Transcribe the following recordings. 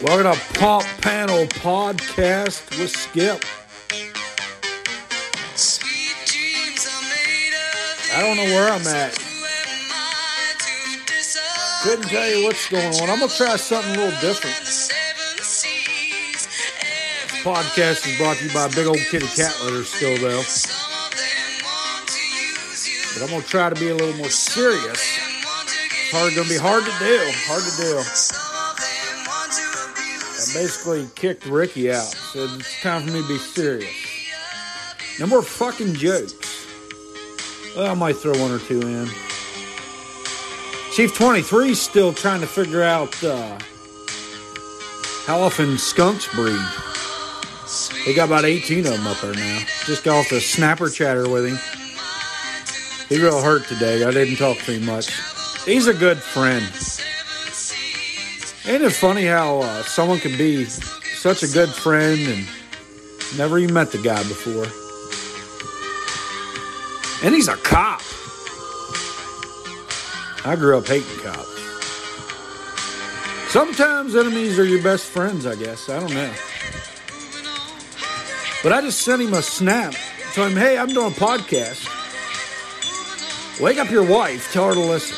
Welcome to Pump Panel Podcast with Skip. I don't know where I'm at. Couldn't tell you what's going on. I'm gonna try something a little different. Podcast is brought to you by Big Old Kitty Cat Litter still though. But I'm gonna try to be a little more serious. It's hard gonna be hard to do. Hard to do. Basically kicked Ricky out, so it's time for me to be serious. No more fucking jokes. Well, I might throw one or two in. Chief 23 is still trying to figure out uh, how often skunks breed. They got about 18 of them up there now. Just got off the snapper chatter with him. He real hurt today. I didn't talk to him much. He's a good friend. Ain't it funny how uh, someone can be such a good friend and never even met the guy before? And he's a cop. I grew up hating cops. Sometimes enemies are your best friends, I guess. I don't know. But I just sent him a snap. Told him, hey, I'm doing a podcast. Wake up your wife. Tell her to listen.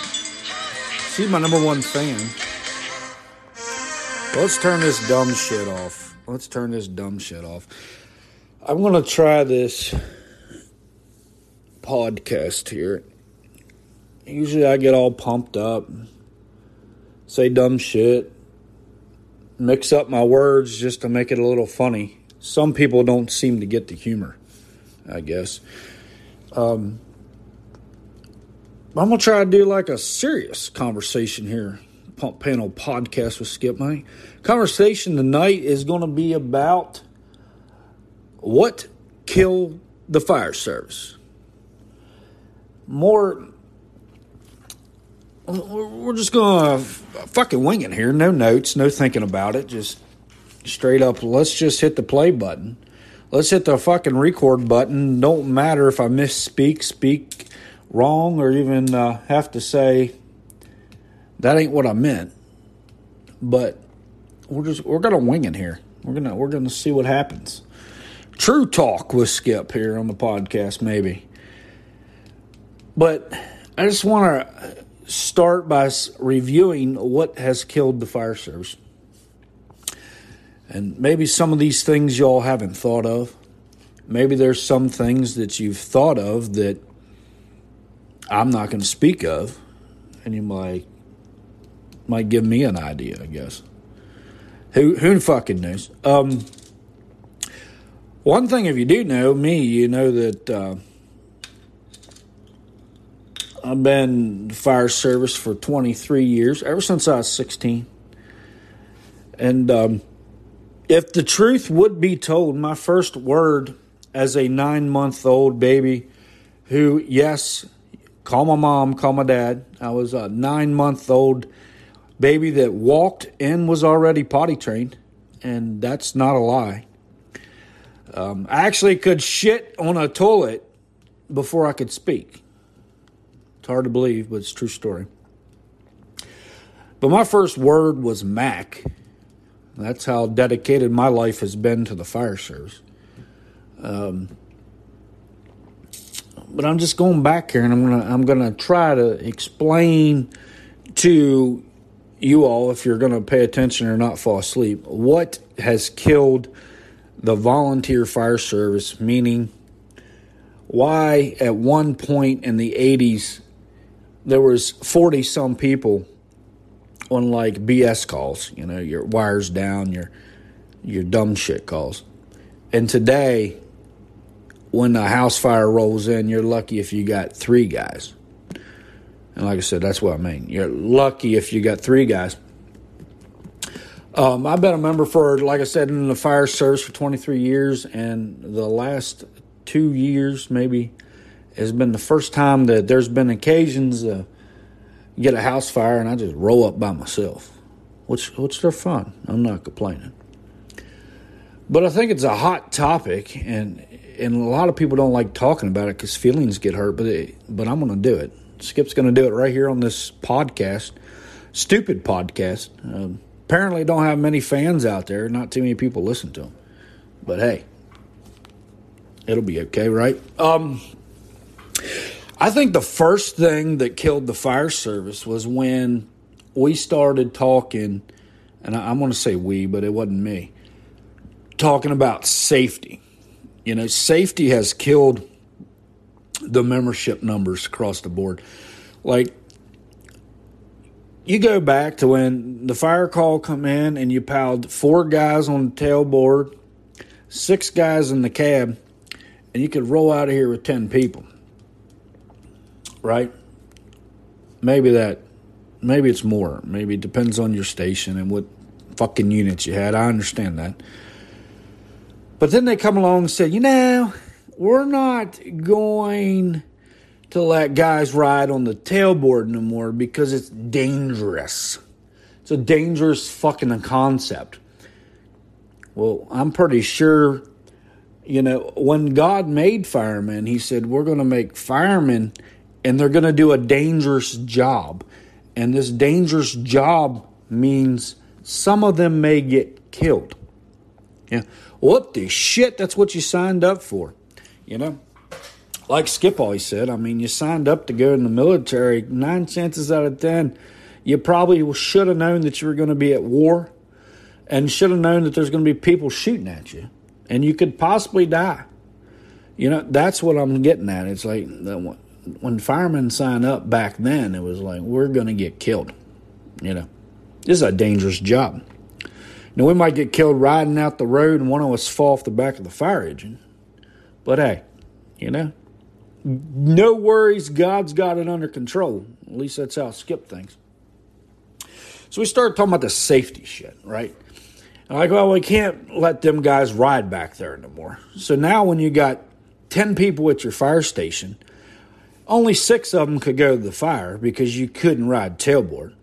She's my number one fan. Let's turn this dumb shit off. Let's turn this dumb shit off. I'm going to try this podcast here. Usually I get all pumped up, say dumb shit, mix up my words just to make it a little funny. Some people don't seem to get the humor, I guess. Um, I'm going to try to do like a serious conversation here. Pump Panel podcast with Skip My conversation tonight is going to be about what killed the fire service. More, we're just going to fucking wing it here. No notes, no thinking about it. Just straight up, let's just hit the play button. Let's hit the fucking record button. Don't matter if I misspeak, speak wrong, or even uh, have to say that ain't what I meant. But we're just we're gonna wing it here. We're gonna we're gonna see what happens. True talk with Skip here on the podcast, maybe. But I just want to start by reviewing what has killed the fire service. And maybe some of these things y'all haven't thought of. Maybe there's some things that you've thought of that I'm not going to speak of. And you might might give me an idea, I guess. Who who fucking knows? Um, one thing, if you do know me, you know that uh, I've been fire service for 23 years, ever since I was 16. And um, if the truth would be told, my first word as a nine month old baby, who, yes, call my mom, call my dad, I was a nine month old baby that walked and was already potty trained, and that's not a lie. Um, I actually could shit on a toilet before I could speak. It's hard to believe, but it's true story. But my first word was Mac. That's how dedicated my life has been to the fire service. Um, but I'm just going back here, and I'm gonna I'm gonna try to explain to you all, if you're going to pay attention or not fall asleep, what has killed the volunteer fire service, meaning why at one point in the 80s there was 40 some people on like BS calls, you know, your wires down, your your dumb shit calls. And today when a house fire rolls in, you're lucky if you got 3 guys. And like I said, that's what I mean. You're lucky if you got three guys. Um, I've been a member for, like I said, in the fire service for 23 years, and the last two years maybe has been the first time that there's been occasions to get a house fire and I just roll up by myself, which which they're fun. I'm not complaining, but I think it's a hot topic, and and a lot of people don't like talking about it because feelings get hurt. But it, but I'm going to do it. Skip's going to do it right here on this podcast, stupid podcast. Um, Apparently, don't have many fans out there. Not too many people listen to them. But hey, it'll be okay, right? Um, I think the first thing that killed the fire service was when we started talking, and I'm going to say we, but it wasn't me, talking about safety. You know, safety has killed the membership numbers across the board. Like, you go back to when the fire call come in and you piled four guys on the tailboard, six guys in the cab, and you could roll out of here with 10 people right? Maybe that, maybe it's more. Maybe it depends on your station and what fucking units you had. I understand that. But then they come along and say, you know, we're not going to let guys ride on the tailboard no more because it's dangerous. It's a dangerous fucking concept. Well, I'm pretty sure, you know, when God made firemen, He said, we're going to make firemen and they're going to do a dangerous job. And this dangerous job means some of them may get killed. Yeah. What the shit? That's what you signed up for. You know? Like Skip always said, I mean, you signed up to go in the military. Nine chances out of ten, you probably should have known that you were going to be at war and should have known that there's going to be people shooting at you and you could possibly die. You know, that's what I'm getting at. It's like when firemen sign up back then, it was like we're going to get killed. You know, this is a dangerous job. Now we might get killed riding out the road and one of us fall off the back of the fire engine, but hey, you know, no worries. God's got it under control. At least that's how I Skip things. So we started talking about the safety shit, right? Like, well, we can't let them guys ride back there no more. So now when you got 10 people at your fire station only six of them could go to the fire because you couldn't ride tailboard.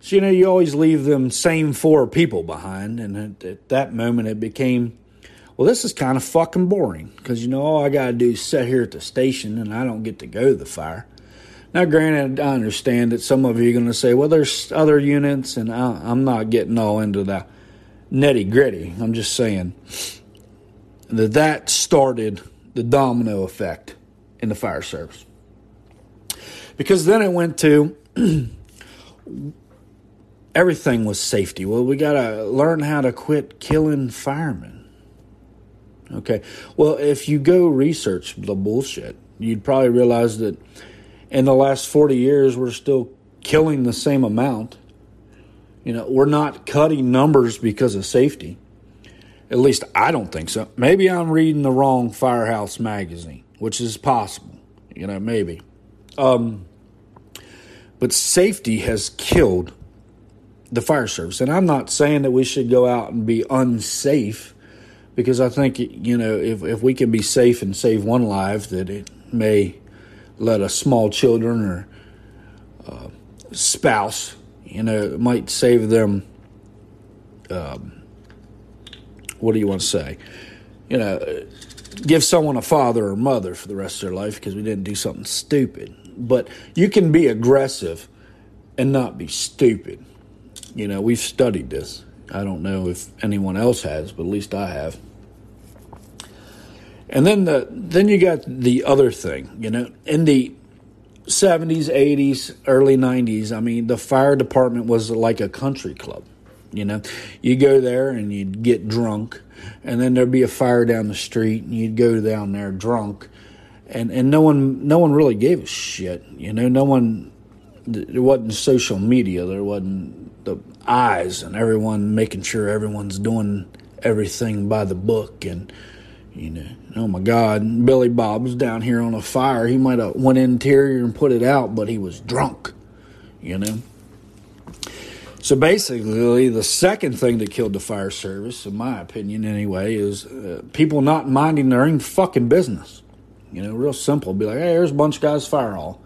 So, you know, you always leave them same four people behind. And at, at that moment, it became, well, this is kind of fucking boring because, you know, all I got to do is sit here at the station and I don't get to go to the fire. Now, granted, I understand that some of you are going to say, well, there's other units, and I, I'm not getting all into the nitty gritty. I'm just saying that that started the domino effect in the fire service. Because then it went to everything was safety. Well, we got to learn how to quit killing firemen. Okay. Well, if you go research the bullshit, you'd probably realize that in the last 40 years, we're still killing the same amount. You know, we're not cutting numbers because of safety. At least I don't think so. Maybe I'm reading the wrong Firehouse magazine, which is possible. You know, maybe. Um, but safety has killed the fire service. And I'm not saying that we should go out and be unsafe because I think, you know, if, if we can be safe and save one life, that it may let a small children or uh, spouse, you know, it might save them. Um, what do you want to say? You know, give someone a father or mother for the rest of their life because we didn't do something stupid. But you can be aggressive and not be stupid. You know, we've studied this. I don't know if anyone else has, but at least I have. And then the then you got the other thing, you know, in the 70s, 80s, early 90s, I mean, the fire department was like a country club. You know, you go there and you'd get drunk, and then there'd be a fire down the street, and you'd go down there drunk, and and no one no one really gave a shit. You know, no one. There wasn't social media. There wasn't eyes and everyone making sure everyone's doing everything by the book and you know oh my god billy bob's down here on a fire he might have went interior and put it out but he was drunk you know so basically, the second thing that killed the fire service, in my opinion anyway, is uh, people not minding their own fucking business. You know, real simple. Be like, hey, there's a bunch of guys fire hall.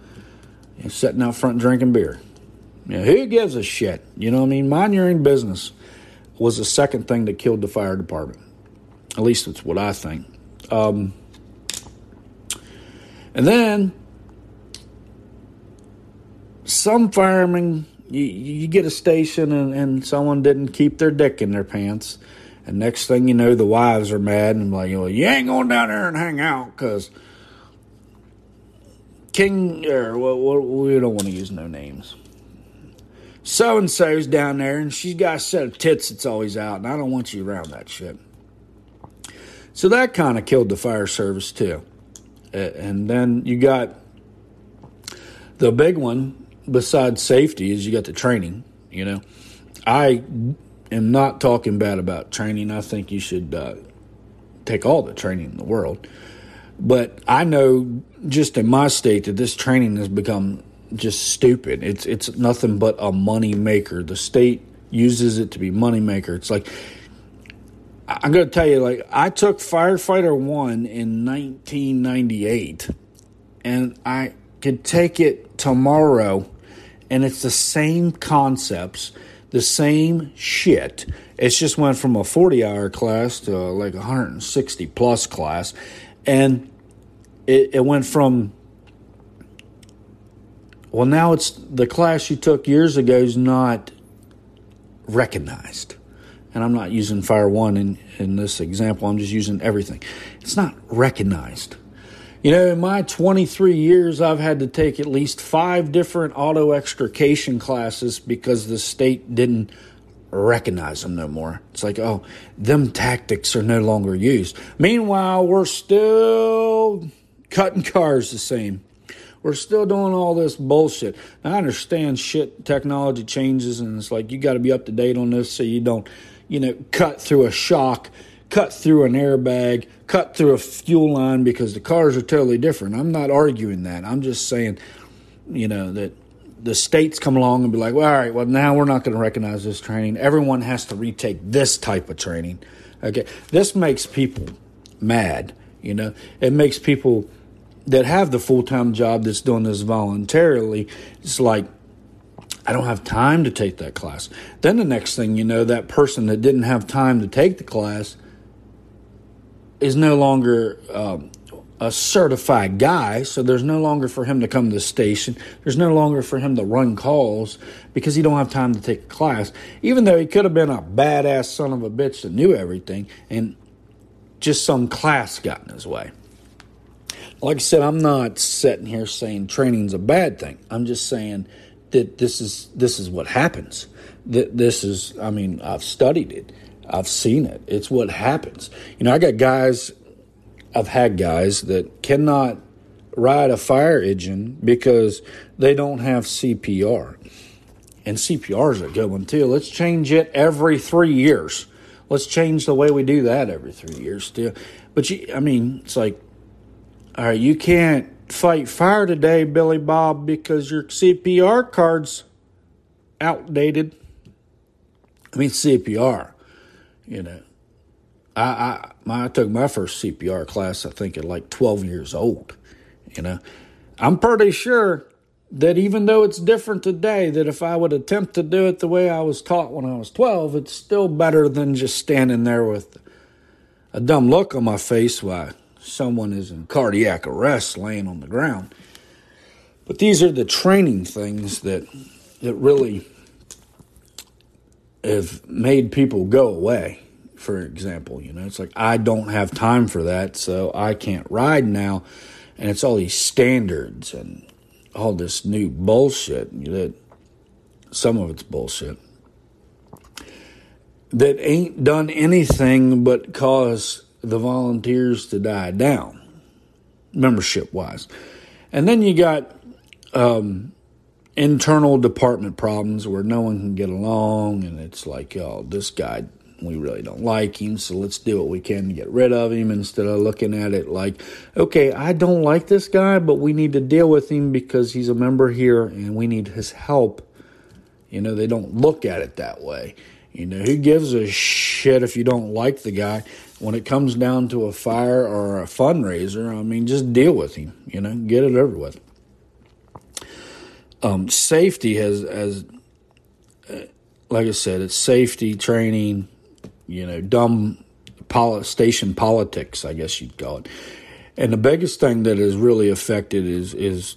You sitting out front drinking beer. You know, who gives a shit? You know what I mean? Mind your own business was the second thing that killed the fire department. At least that's what I think. Um, and then some firemen you, you get a station and, and someone didn't keep their dick in their pants. And next thing you know, the wives are mad and like, well, you ain't going down there and hang out because King, or well, we don't want to use no names. So and so's down there and she's got a set of tits that's always out, and I don't want you around that shit. So that kind of killed the fire service too. And then you got the big one besides safety is you got the training. You know, I am not talking bad about training. I think you should uh, take all the training in the world. But I know just in my state that this training has become just stupid. It's it's nothing but a money maker. The state uses it to be money maker. It's like I'm going to tell you, like I took firefighter one in 1998, and I could take it tomorrow, and it's the same concepts, the same shit. It's just went from a 40 hour class to like a 160 plus class, and it, it went from well now it's the class you took years ago is not recognized and I'm not using Fire One in, in this example, I'm just using everything. It's not recognized. You know, in my 23 years, I've had to take at least five different auto extrication classes because the state didn't recognize them no more. It's like, oh, them tactics are no longer used. Meanwhile, we're still cutting cars the same. We're still doing all this bullshit. Now, I understand shit, technology changes, and it's like you got to be up to date on this so you don't you know, cut through a shock, cut through an airbag, cut through a fuel line because the cars are totally different. I'm not arguing that. I'm just saying, you know, that the states come along and be like, well, all right, well, now we're not going to recognize this training. Everyone has to retake this type of training. Okay. This makes people mad. You know, it makes people that have the full time job that's doing this voluntarily. It's like, I don't have time to take that class. Then the next thing you know, that person that didn't have time to take the class is no longer um, a certified guy, so there's no longer for him to come to the station. There's no longer for him to run calls because he don't have time to take a class. Even though he could have been a badass son of a bitch that knew everything, and just some class got in his way. Like I said, I'm not sitting here saying training's a bad thing. I'm just saying that this is this is what happens. That this is, I mean, I've studied it, I've seen it. It's what happens. You know, I got guys, I've had guys that cannot ride a fire engine because they don't have CPR, and CPR is a good one too. Let's change it every three years. Let's change the way we do that every three years too. But you, I mean, it's like, all right, you can't fight fire today, Billy Bob, because your CPR card's outdated. I mean CPR, you know. I I, my, I took my first CPR class, I think, at like 12 years old. You know, I'm pretty sure that even though it's different today, that if I would attempt to do it the way I was taught when I was 12, it's still better than just standing there with a dumb look on my face while someone is in cardiac arrest laying on the ground. But these are the training things that that really have made people go away. For example, you know, it's like I don't have time for that, so I can't ride now, and it's all these standards and all this new bullshit that some of it's bullshit that ain't done anything but cause the volunteers to die down, membership wise. And then you got um, internal department problems where no one can get along, and it's like, oh, this guy, we really don't like him, so let's do what we can to get rid of him instead of looking at it like, okay, I don't like this guy, but we need to deal with him because he's a member here and we need his help. You know, they don't look at it that way. You know, who gives a shit if you don't like the guy? when it comes down to a fire or a fundraiser, I mean, just deal with him, you know, get it over with. Um, safety has, as, uh, like I said, it's safety training, you know, dumb poli- station politics, I guess you'd call it. And the biggest thing that has really affected is is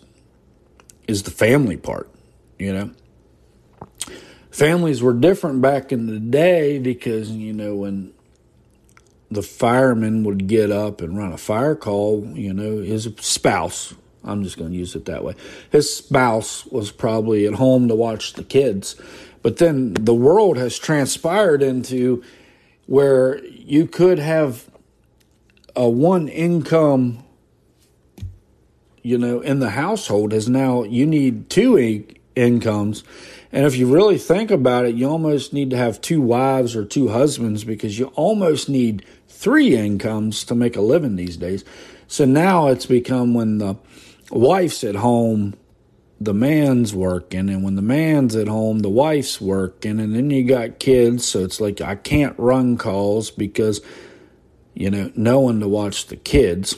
is the family part, you know. Families were different back in the day because, you know, when the fireman would get up and run a fire call, you know, his spouse, I'm just going to use it that way, his spouse was probably at home to watch the kids. But then the world has transpired into where you could have a one income you know in the household is now you need two incomes and if you really think about it you almost need to have two wives or two husbands because you almost need three incomes to make a living these days. So now it's become when the wife's at home the man's working and when the man's at home the wife's working and then you got kids so it's like i can't run calls because you know no one to watch the kids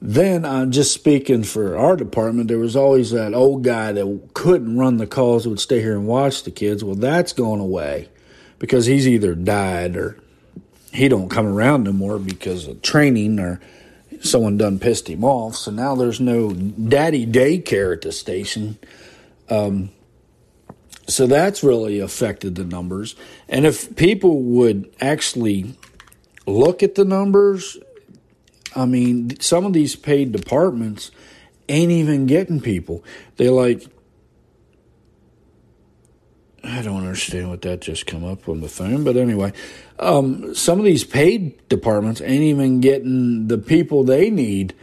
then i'm uh, just speaking for our department there was always that old guy that couldn't run the calls would stay here and watch the kids well that's gone away because he's either died or he don't come around no more because of training or someone done pissed him off. So now there's no daddy daycare at the station. Um, so that's really affected the numbers. And if people would actually look at the numbers, I mean, some of these paid departments ain't even getting people. They like, I don't understand what that just come up on the phone, but anyway, um, some of these paid departments ain't even getting the people they need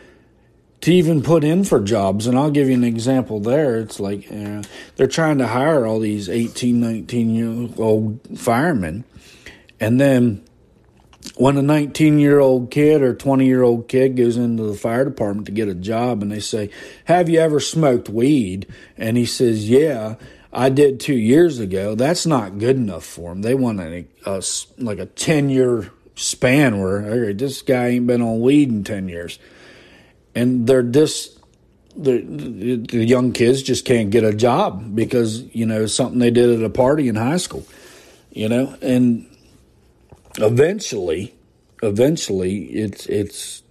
to even put in for jobs. And I'll give you an example there. It's like uh, they're trying to hire all these 18, 19 year old firemen. And then when a 19 year old kid or 20 year old kid goes into the fire department to get a job and they say, Have you ever smoked weed? And he says, Yeah. I did two years ago, that's not good enough for them. They want a, a like a 10 year span where this guy ain't been on weed in 10 years. And they're just, the, the young kids just can't get a job because, you know, something they did at a party in high school, you know, and eventually, eventually it's, it's,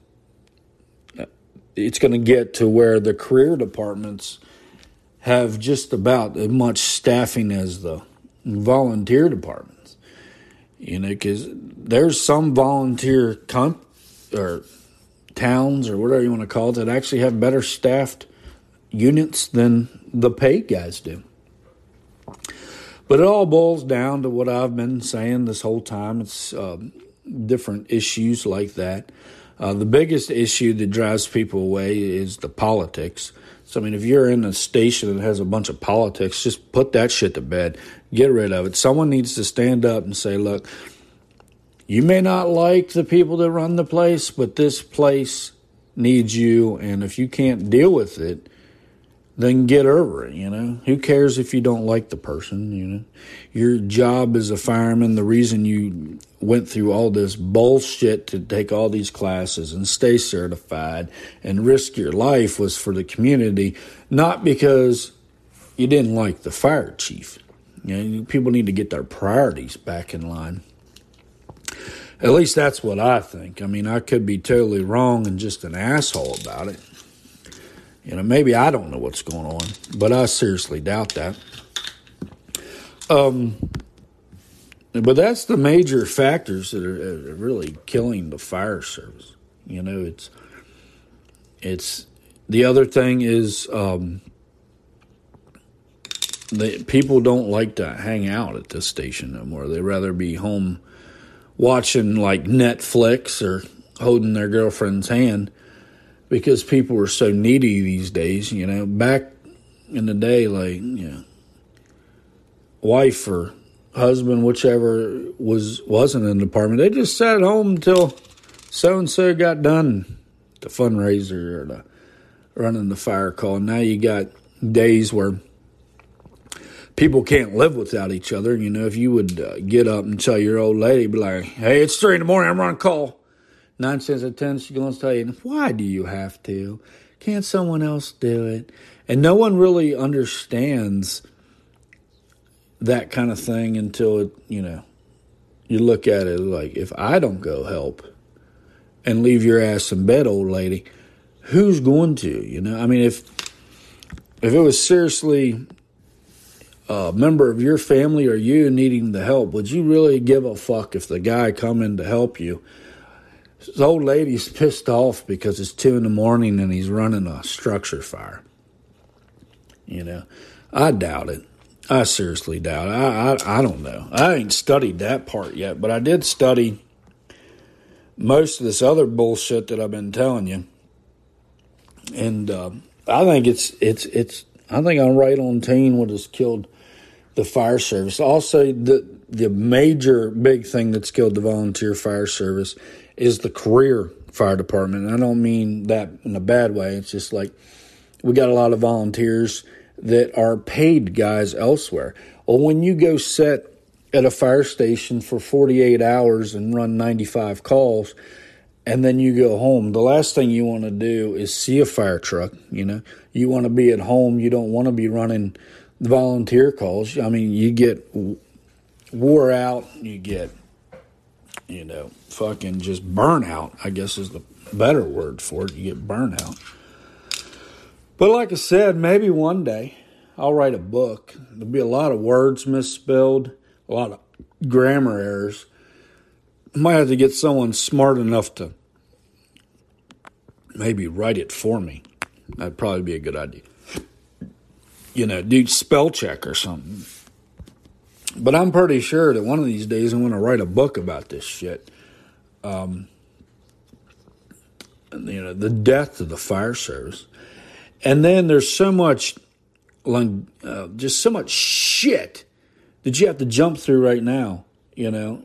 it's going to get to where the career departments have just about as much staffing as the volunteer departments. You know, because there's some volunteer comp or towns or whatever you want to call it that actually have better staffed units than the paid guys do. But it all boils down to what I've been saying this whole time. It's uh, different issues like that. Uh, the biggest issue that drives people away is the politics. So, I mean, if you're in a station that has a bunch of politics, just put that shit to bed. Get rid of it. Someone needs to stand up and say, look, you may not like the people that run the place, but this place needs you. And if you can't deal with it, then get over it, you know. Who cares if you don't like the person, you know? Your job as a fireman, the reason you went through all this bullshit to take all these classes and stay certified and risk your life was for the community, not because you didn't like the fire chief. You know, people need to get their priorities back in line. At least that's what I think. I mean, I could be totally wrong and just an asshole about it. You know, maybe I don't know what's going on, but I seriously doubt that. Um, but that's the major factors that are, really killing the fire service. You know, it's it's the other thing is um, the people don't like to hang out at this station no more. They rather be home watching like Netflix or holding their girlfriend's hand because people are so needy these days. You know, back in the day, like you know, wife or husband, whichever was wasn't in the department, they just sat at home until so and so got done the fundraiser or the running the fire call. Now you got days where people can't live without each other. You know, if you would uh, get up and tell your old lady, be like, "Hey, it's three in the morning, I'm running call." Nine cents of ten, she's going to tell you, why do you have to? Can't someone else do it? And no one really understands that kind of thing until it, you know, you look at it like, if I don't go help and leave your ass in bed, old lady, who's going to? You know, I mean, if if it was seriously a member of your family or you needing the help, would you really give a fuck if the guy come in to help you? This old lady's pissed off because it's two in the morning and he's running a structure fire. You know, I doubt it. I seriously doubt it. I, I, I don't know. I ain't studied that part yet, but I did study most of this other bullshit that I've been telling you. And uh, I think it's it's it's I think I'm right on team what has killed the fire service. Also, the the major big thing that's killed the volunteer fire service is the career fire department. And I don't mean that in a bad way. It's just like we got a lot of volunteers that are paid guys elsewhere. Well, when you go set at a fire station for 48 hours and run 95 calls, and then you go home, the last thing you want to do is see a fire truck. You know, you want to be at home. You don't want to be running the volunteer calls. I mean, you get wore out, you get, you know, fucking just burnout, I guess is the better word for it. You get burnout. But like I said, maybe one day I'll write a book. There'll be a lot of words misspelled, a lot of grammar errors. I might have to get someone smart enough to maybe write it for me. That'd probably be a good idea. You know, do spell check or something. But I'm pretty sure that one of these days I'm going to write a book about this shit. Um, you know, the death of the fire service. And then there's so much, uh, just so much shit that you have to jump through right now, you know,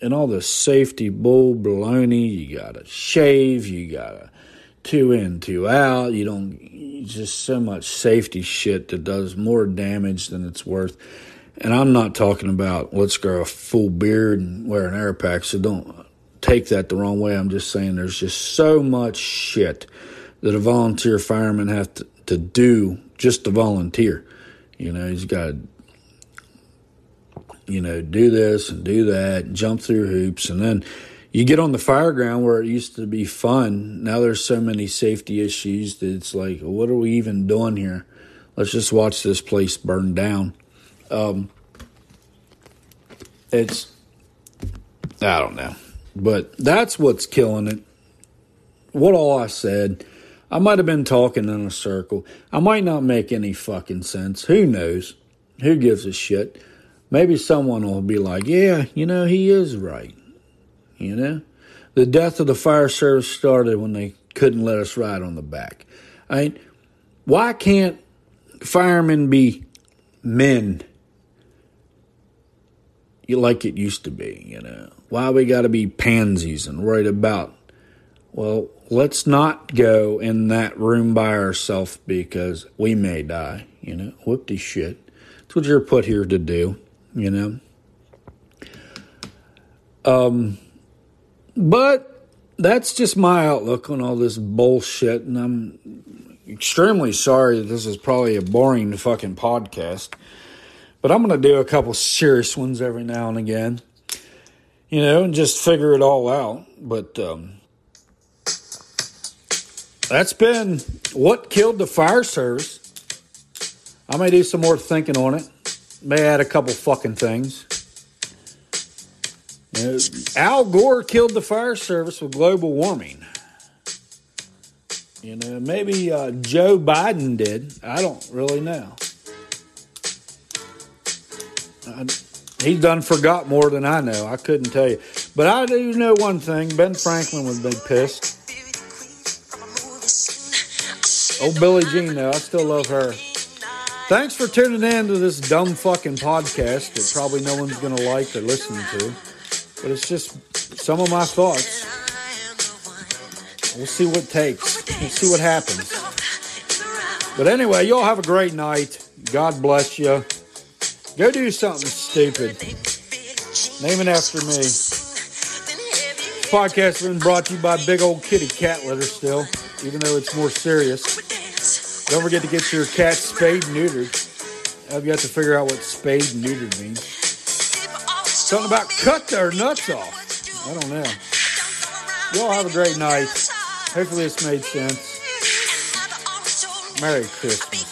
and all the safety bull baloney. You gotta shave, you gotta two in, two out. You don't, just so much safety shit that does more damage than it's worth. And I'm not talking about let's grow a full beard and wear an air pack, so don't take that the wrong way. I'm just saying there's just so much shit that a volunteer fireman has to, to do just to volunteer. You know, he's got to, you know, do this and do that, jump through hoops. And then you get on the fire ground where it used to be fun. Now there's so many safety issues that it's like, what are we even doing here? Let's just watch this place burn down. Um, it's, I don't know. But that's what's killing it. What all I said I might have been talking in a circle. I might not make any fucking sense. Who knows? Who gives a shit? Maybe someone will be like, yeah, you know, he is right. You know? The death of the fire service started when they couldn't let us ride on the back. I mean, why can't firemen be men like it used to be, you know? Why we got to be pansies and worried about well, let's not go in that room by ourselves because we may die, you know. Whoop de shit. That's what you're put here to do, you know. Um, but that's just my outlook on all this bullshit, and I'm extremely sorry that this is probably a boring fucking podcast. But I'm going to do a couple serious ones every now and again, you know, and just figure it all out. But um, that's been what killed the fire service. I may do some more thinking on it. May add a couple fucking things. You know, Al Gore killed the fire service with global warming. You know, maybe uh, Joe Biden did. I don't really know. I, he's done forgot more than I know. I couldn't tell you. But I do know one thing Ben Franklin would be pissed. Oh, Billie Jean, though. I still love her. Thanks for tuning in to this dumb fucking podcast that probably no one's going to like or listen to. But it's just some of my thoughts. We'll see what takes. We'll see what happens. But anyway, y'all have a great night. God bless you. Go do something stupid. Name it after me. Podcast been brought to you by Big Old Kitty Cat Litter still, even though it's more serious. Don't forget to get your cat spayed neutered. I've got to figure out what spayed neutered means. Something about cut their nuts off. I don't know. Y'all have a great night. Hopefully this made sense. Merry Christmas.